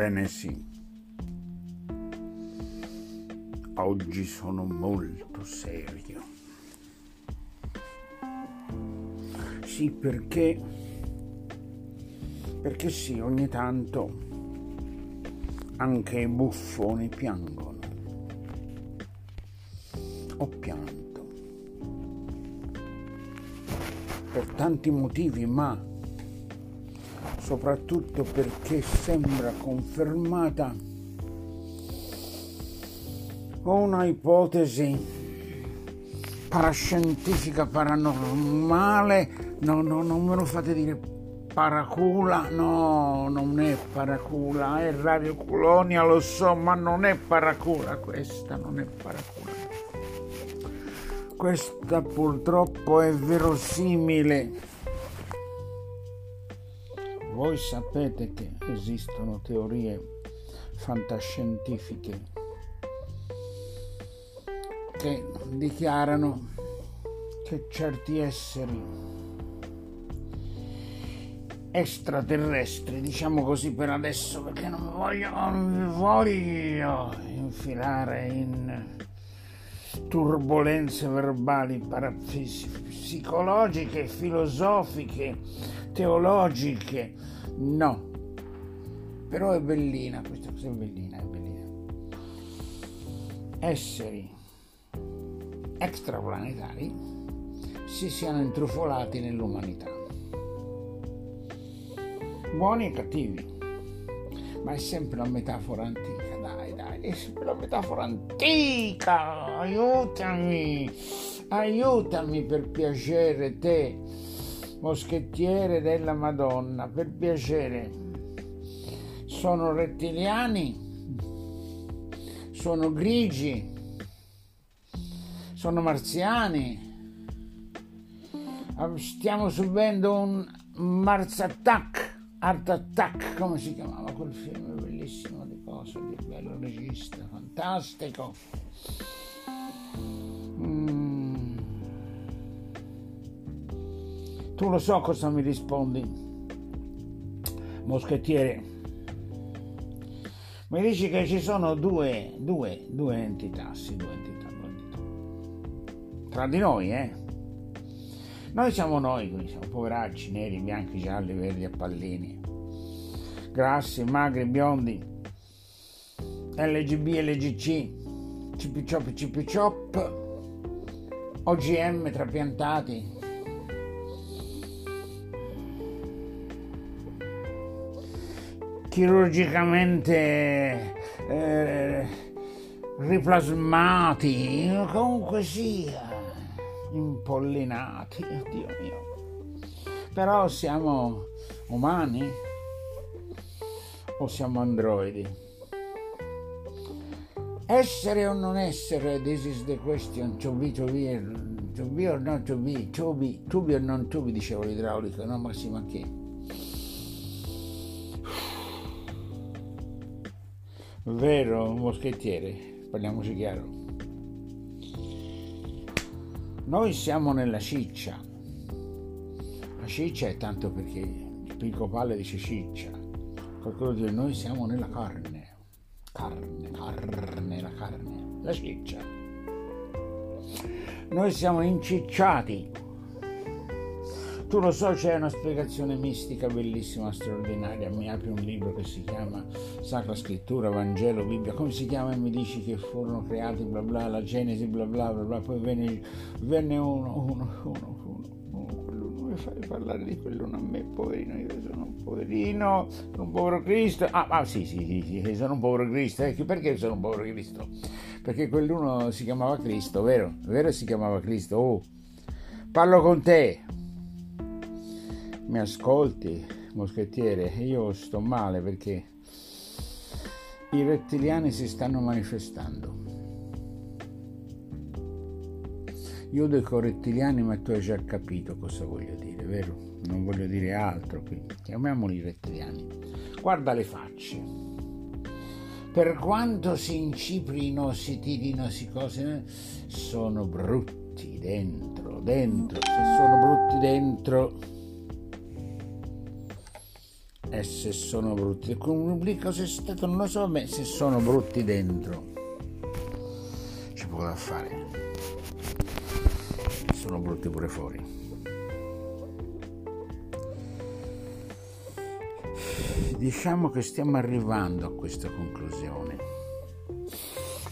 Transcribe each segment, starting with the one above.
Ebbene sì, oggi sono molto serio. Sì, perché, perché sì, ogni tanto anche i buffoni piangono. Ho pianto per tanti motivi, ma soprattutto perché sembra confermata una ipotesi parascientifica paranormale, no, no, non me lo fate dire paracula, no, non è paracula, è radiocolonia, lo so, ma non è paracula questa, non è paracula. Questa purtroppo è verosimile voi sapete che esistono teorie fantascientifiche che dichiarano che certi esseri extraterrestri, diciamo così per adesso perché non voglio, non voglio infilare in turbulenze verbali parapsicologiche, filosofiche, teologiche, No. Però è bellina, questa cosa è bellina, è bellina. Esseri extraplanetari si siano intrufolati nell'umanità. Buoni e cattivi. Ma è sempre una metafora antica, sempre una metafora antica. Aiutami, aiutami per piacere te moschettiere della Madonna, per piacere, sono rettiliani, sono grigi, sono marziani. Stiamo subendo un Mars Attack, Art Attack, come si chiamava quel film bellissimo cosa, di bello regista, fantastico. Tu lo so cosa mi rispondi, moschettiere. Mi dici che ci sono due, due, due entità, sì, due entità, due entità. Tra di noi, eh? Noi siamo noi, quindi siamo poveracci, neri, bianchi, gialli, verdi a pallini, grassi, magri, biondi, LGB, LGC, CP Chop, CP Chop, OGM trapiantati, chirurgicamente eh, riplasmati, comunque sia, impollinati, Dio mio. Però siamo umani. O siamo androidi? Essere o non essere, this is the question, to be, to be, to be or not to be, to be, to be or non to be, dicevo l'idraulico, no? Ma sì, ma che? Vero, moschettiere, parliamoci chiaro. Noi siamo nella ciccia. La ciccia è tanto perché il Pinco Palle dice ciccia. Qualcuno dice noi siamo nella carne. Carne, carne, la carne, la ciccia. Noi siamo incicciati tu lo so, c'è una spiegazione mistica bellissima, straordinaria. Mi apri un libro che si chiama Sacra Scrittura, Vangelo, Bibbia. Come si chiama? E mi dici che furono creati, bla bla, la Genesi, bla bla, bla bla. Poi venne, venne uno, uno, uno, parlare di quello a me, poverino. Io sono un poverino, sono un povero Cristo. Ah, ah sì, sì, sì, sì, sono un povero Cristo. Eh, perché sono un povero Cristo? Perché quell'uno si chiamava Cristo, vero? Vero si chiamava Cristo? Oh, parlo con te mi ascolti, moschettiere, io sto male perché i rettiliani si stanno manifestando. Io dico rettiliani, ma tu hai già capito cosa voglio dire, vero? Non voglio dire altro, quindi chiamiamoli rettiliani. Guarda le facce. Per quanto si inciprino, si tirino, si cose, sono brutti dentro, dentro. Se sono brutti dentro, E se sono brutti, come cosa è stato, non lo so, ma se sono brutti dentro, ci può da fare. Sono brutti pure fuori. Diciamo che stiamo arrivando a questa conclusione.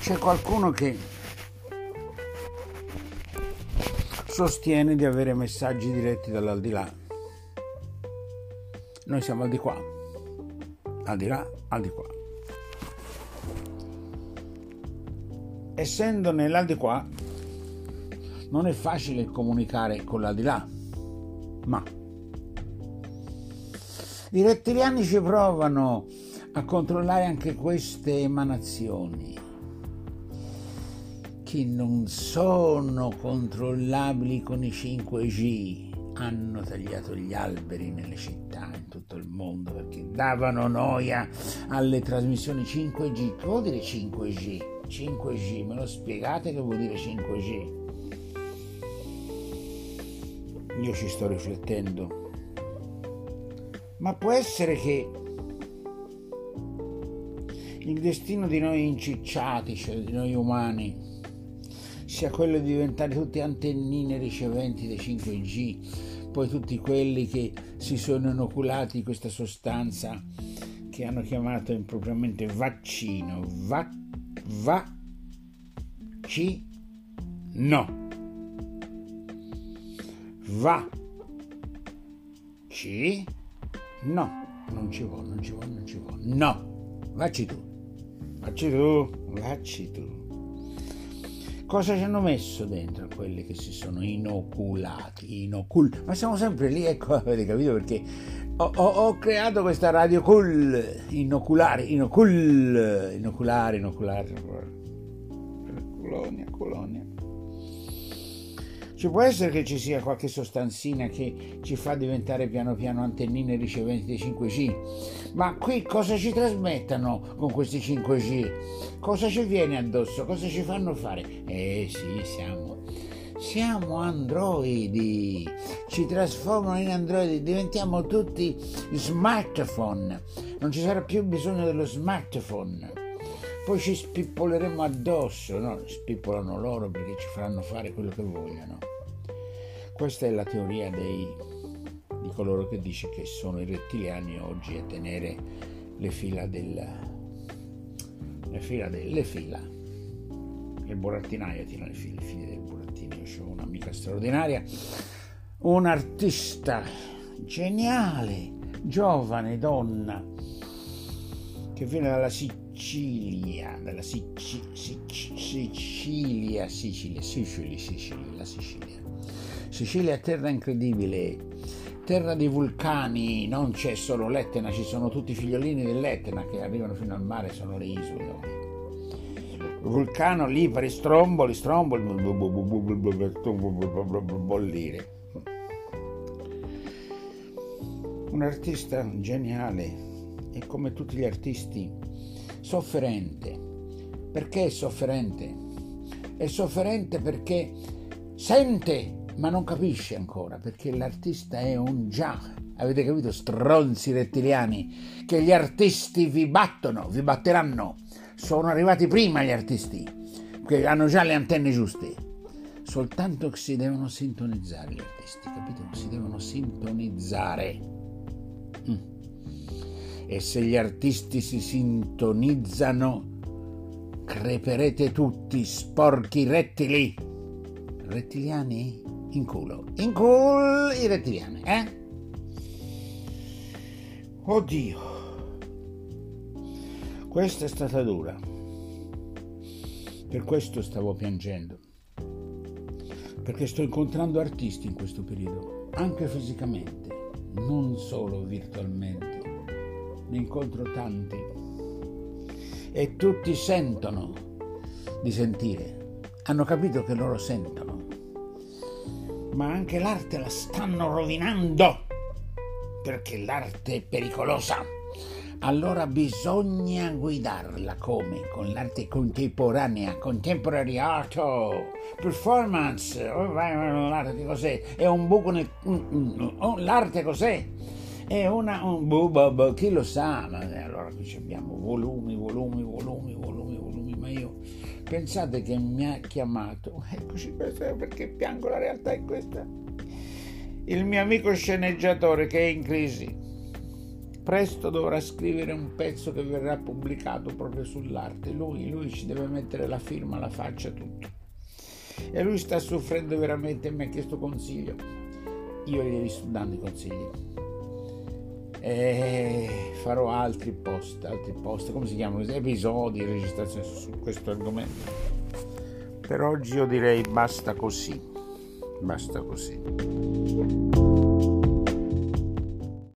C'è qualcuno che sostiene di avere messaggi diretti dall'aldilà noi siamo al di qua, al di là, al di qua. Essendo nell'al di qua, non è facile comunicare con l'al di là, ma i rettiliani ci provano a controllare anche queste emanazioni che non sono controllabili con i 5G hanno tagliato gli alberi nelle città in tutto il mondo perché davano noia alle trasmissioni 5G. Che vuol dire 5G? 5G, me lo spiegate che vuol dire 5G? Io ci sto riflettendo. Ma può essere che il destino di noi incicciati, cioè di noi umani, sia quello di diventare tutti antennine riceventi dei 5G, poi tutti quelli che si sono inoculati questa sostanza che hanno chiamato impropriamente vaccino, va, va, ci, no, va, ci, no, non ci vuole, non ci vuole, non ci vuole, no, vacci tu, vacci tu, vacci tu. Cosa ci hanno messo dentro quelli che si sono inoculati? Inocul- Ma siamo sempre lì, ecco, avete capito perché ho, ho, ho creato questa radio cool, inoculare, inocul, inoculare, inoculare, colonia, colonia. Ci può essere che ci sia qualche sostanzina che ci fa diventare piano piano antennine riceventi dei 5G, ma qui cosa ci trasmettono con questi 5G? Cosa ci viene addosso? Cosa ci fanno fare? Eh sì, siamo siamo androidi, ci trasformano in androidi, diventiamo tutti smartphone, non ci sarà più bisogno dello smartphone. Poi ci spippoleremo addosso, no? Spippolano loro perché ci faranno fare quello che vogliono. Questa è la teoria dei, di coloro che dice che sono i rettiliani oggi a tenere le fila del le fila delle fila. Il burattinaio tiene le file, le file del burattino. Ho un'amica straordinaria un'artista geniale giovane donna che viene dalla Sicilia dalla Sici, Sic, Sicilia Sicilia Sicilia Sicilia la Sicilia Sicilia è terra incredibile, terra di vulcani, non c'è solo l'Etna, ci sono tutti i figliolini dell'Etna che arrivano fino al mare, sono le isole. Vulcano lì, stromboli, stromboli, bollire. Un artista geniale e come tutti gli artisti sofferente. Perché è sofferente? È sofferente perché sente ma non capisce ancora perché l'artista è un già. Avete capito, stronzi rettiliani, che gli artisti vi battono, vi batteranno. Sono arrivati prima gli artisti, che hanno già le antenne giuste. Soltanto che si devono sintonizzare gli artisti, capito? Si devono sintonizzare. Mm. E se gli artisti si sintonizzano, creperete tutti, sporchi rettili. Rettiliani? In culo. In culo i rettiliani, eh? Oddio. Questa è stata dura. Per questo stavo piangendo. Perché sto incontrando artisti in questo periodo, anche fisicamente, non solo virtualmente. Ne incontro tanti. E tutti sentono di sentire. Hanno capito che loro sentono ma anche l'arte la stanno rovinando perché l'arte è pericolosa. Allora bisogna guidarla come? Con l'arte contemporanea, contemporary art, performance. Oh, l'arte cos'è? È un buco nel... Mm, mm, oh, l'arte cos'è? è una un, chi lo sa allora qui abbiamo volumi volumi volumi volumi pensate che mi ha chiamato eccoci perché piango la realtà è questa? Il mio amico sceneggiatore che è in crisi. Presto dovrà scrivere un pezzo che verrà pubblicato proprio sull'arte. Lui, lui ci deve mettere la firma la faccia tutto. E lui sta soffrendo veramente e mi ha chiesto consiglio. Io gli sto dando i consigli e farò altri post, altri post, come si chiamano? Episodi, registrazioni su questo argomento. Per oggi io direi basta così, basta così.